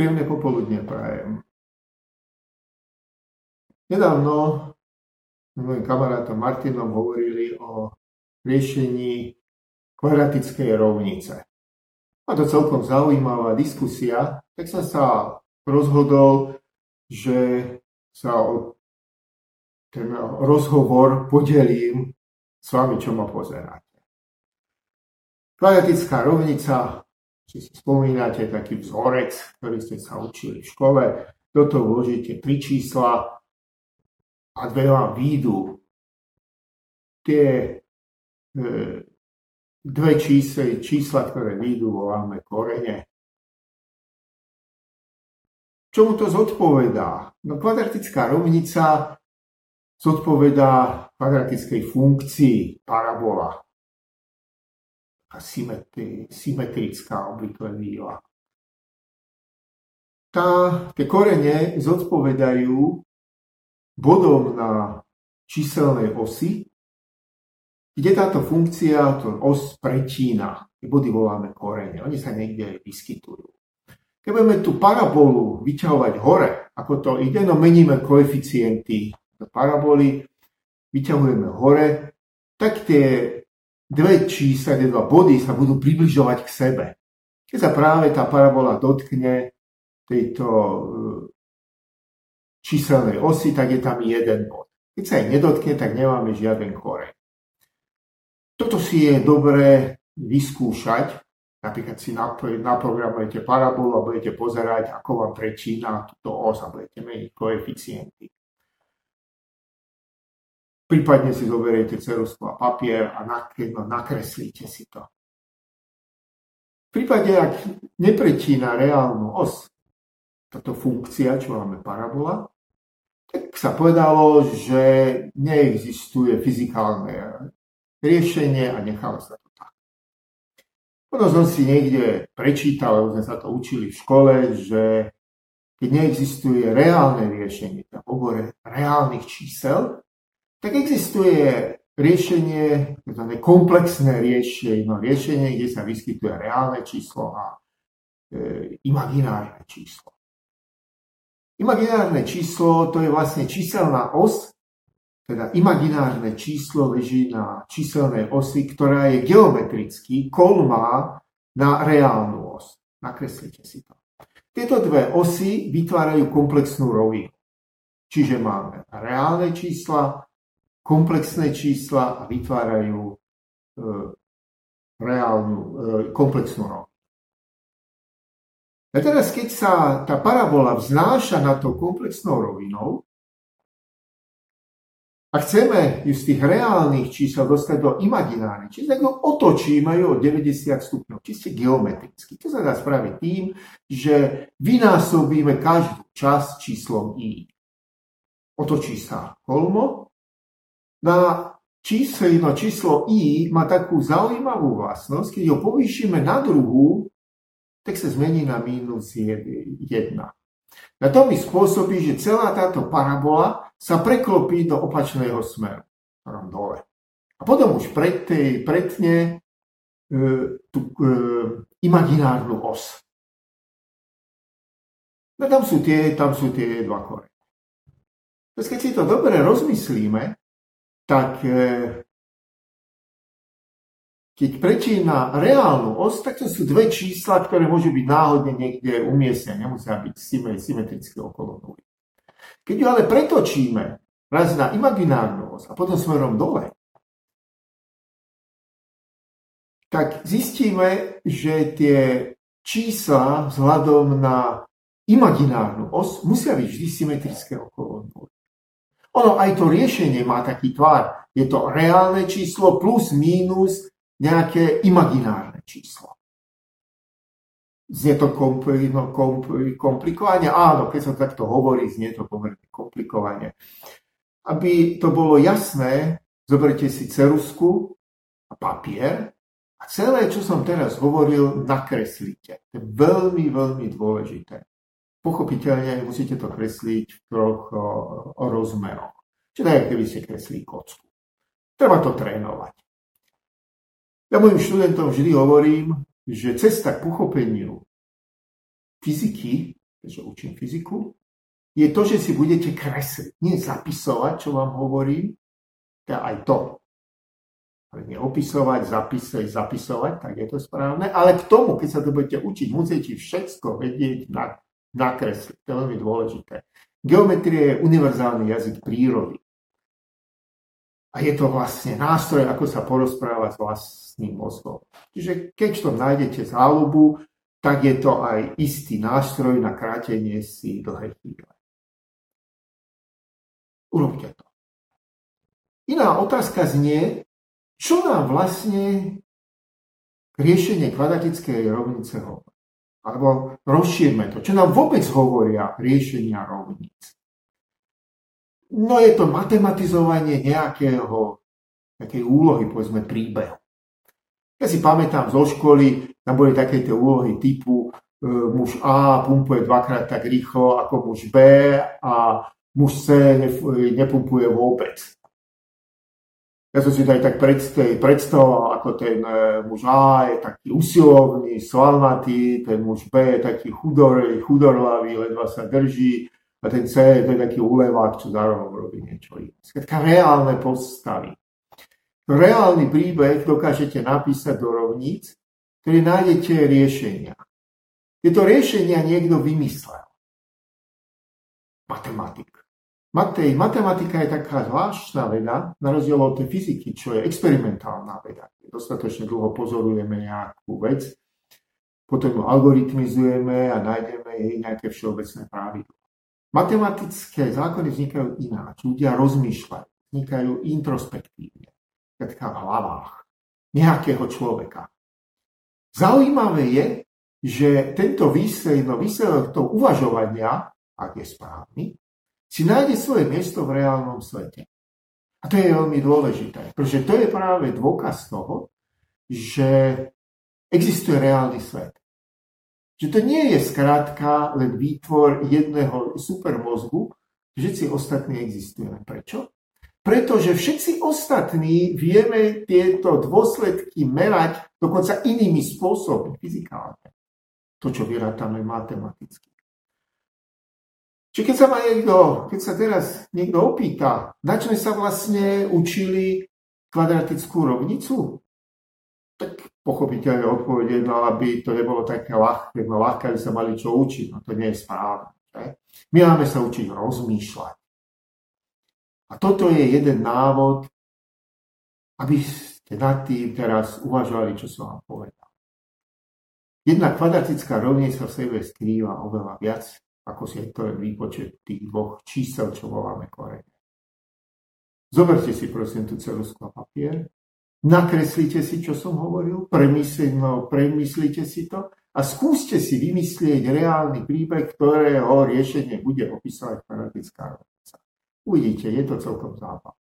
Príjemné popoludne prajem. Nedávno s mojim kamarátom Martinom hovorili o riešení kvadratickej rovnice. A to celkom zaujímavá diskusia, tak som sa rozhodol, že sa o ten rozhovor podelím s vami, čo ma pozeráte. Kvadratická rovnica či si spomínate taký vzorec, ktorý ste sa učili v škole, do toho vložíte tri čísla a dve vám výjdu. Tie e, dve čísla, čísla, ktoré výjdu, voláme korene. Čomu to zodpovedá? No kvadratická rovnica zodpovedá kvadratickej funkcii parabola symetrická obvykle výla. Tá, tie korene zodpovedajú bodom na číselnej osi, kde táto funkcia, to os prečína. Tie body voláme korene. Oni sa niekde vyskytujú. Keď budeme tú parabolu vyťahovať hore, ako to ide, no meníme koeficienty paraboly, vyťahujeme hore, tak tie dve čísla, tie dva body sa budú približovať k sebe. Keď sa práve tá parabola dotkne tejto e, číselnej osy, tak je tam jeden bod. Keď sa jej nedotkne, tak nemáme žiaden koreň. Toto si je dobré vyskúšať. Napríklad si naprogramujete parabolu a budete pozerať, ako vám prečína túto os a budete meniť koeficienty. Prípadne si zoberiete ceruzku a papier a nakreslíte si to. V prípade, ak neprečína reálnu os, táto funkcia, čo máme parabola, tak sa povedalo, že neexistuje fyzikálne riešenie a necháva sa to tak. Potom som si niekde prečítal, lebo sme sa to učili v škole, že keď neexistuje reálne riešenie, v obore reálnych čísel, tak existuje riešenie, komplexné riešenie, riešenie, kde sa vyskytuje reálne číslo a e, imaginárne číslo. Imaginárne číslo to je vlastne číselná os, teda imaginárne číslo leží na číselnej osi, ktorá je geometricky kolmá na reálnu os. Nakreslite si to. Tieto dve osy vytvárajú komplexnú rovinu. Čiže máme reálne čísla komplexné čísla a vytvárajú e, reálnu, e, komplexnú rovinu. A teraz, keď sa tá parabola vznáša nad tou komplexnou rovinou a chceme ju z tých reálnych čísel dostať do imaginárnych čísel, tak ju otočíme o 90 stupňov, čiste geometricky. To sa dá spraviť tým, že vynásobíme každú časť číslom i. Otočí sa kolmo na číslo, číslo i má takú zaujímavú vlastnosť, keď ho povýšime na druhú, tak sa zmení na mínus 1. Na to mi spôsobí, že celá táto parabola sa preklopí do opačného smeru, tam dole. A potom už pretne, pretne e, tú e, imaginárnu os. No tam sú tie, tam sú tie dva korene. Keď si to dobre rozmyslíme, tak e, keď prečína os, tak to sú dve čísla, ktoré môžu byť náhodne niekde umiestnené, nemusia byť symetricky okolo nuly. Keď ju ale pretočíme raz na imaginárnu os a potom smerom dole, tak zistíme, že tie čísla vzhľadom na imaginárnu os musia byť vždy symetrické okolo nuly. Ono aj to riešenie má taký tvar. Je to reálne číslo plus mínus nejaké imaginárne číslo. Znie to no, komplikovane? Áno, keď sa takto hovorí, znie to pomerne komplikovane. Aby to bolo jasné, zoberte si cerusku a papier a celé, čo som teraz hovoril, nakreslíte. To je veľmi, veľmi dôležité. Pochopiteľne musíte to kresliť v troch rozmeroch. Čiže tak, keby ste kreslili kocku. Treba to trénovať. Ja mojim študentom vždy hovorím, že cesta k pochopeniu fyziky že učím fyziku, je to, že si budete kresliť. Nie zapisovať, čo vám hovorím, to aj to. Ale nie opisovať, zapisovať, zapisovať, tak je to správne. Ale k tomu, keď sa to budete učiť, musíte všetko vedieť na, nakresliť. To je veľmi dôležité. Geometria je univerzálny jazyk prírody. A je to vlastne nástroj, ako sa porozprávať s vlastným mozgom. Čiže keď to nájdete záľubu, tak je to aj istý nástroj na krátenie si dlhé chvíle. Urobte to. Iná otázka znie, čo nám vlastne riešenie kvadratickej rovnice hovorí. Alebo rozšírme to. Čo nám vôbec hovoria riešenia rovnic? No je to matematizovanie nejakého, nejakej úlohy, povedzme príbehu. Ja si pamätám zo školy, tam boli také tie úlohy typu e, muž A pumpuje dvakrát tak rýchlo ako muž B a muž C nepumpuje vôbec. Ja som si to aj tak predstavoval, ako ten e, muž A je taký usilovný, svalnatý, ten muž B je taký chudor, chudorlavý, ledva sa drží a ten C to je taký ulevák, čo zároveň robí niečo iné. Skladka reálne postavy. Reálny príbeh dokážete napísať do rovníc, ktoré nájdete riešenia. Tieto riešenia niekto vymyslel. Matematik. Matej, matematika je taká zvláštna veda, na rozdiel od tej fyziky, čo je experimentálna veda. Dostatočne dlho pozorujeme nejakú vec, potom ju algoritmizujeme a nájdeme jej nejaké všeobecné pravidlo. Matematické zákony vznikajú ináč. Ľudia rozmýšľajú, vznikajú introspektívne, tak v hlavách nejakého človeka. Zaujímavé je, že tento výsledok, výsledok toho uvažovania, ak je správny, si nájde svoje miesto v reálnom svete. A to je veľmi dôležité, pretože to je práve dôkaz toho, že existuje reálny svet. Že to nie je skrátka len výtvor jedného supermozgu, všetci ostatní existujeme. Prečo? Pretože všetci ostatní vieme tieto dôsledky merať dokonca inými spôsobmi, fyzikálne. To, čo vyrátame matematicky. Čiže keď sa ma niekto, keď sa teraz niekto opýta, na čo sa vlastne učili kvadratickú rovnicu, tak pochopiteľne odpoveď no aby to nebolo také ľahké, no ľahké, aby sa mali čo učiť, no to nie je správne. Že? My máme sa učiť rozmýšľať. A toto je jeden návod, aby ste nad tým teraz uvažovali, čo som vám povedal. Jedna kvadratická rovnica v sebe skrýva oveľa viac, ako si to je výpočet tých dvoch čísel, čo voláme korene. Zoberte si prosím tú celú skla papier Nakreslite si, čo som hovoril, premyslite, no, premyslite si to a skúste si vymyslieť reálny príbeh, ktorého riešenie bude opisovať paradigická rovnica. Uvidíte, je to celkom zábavné.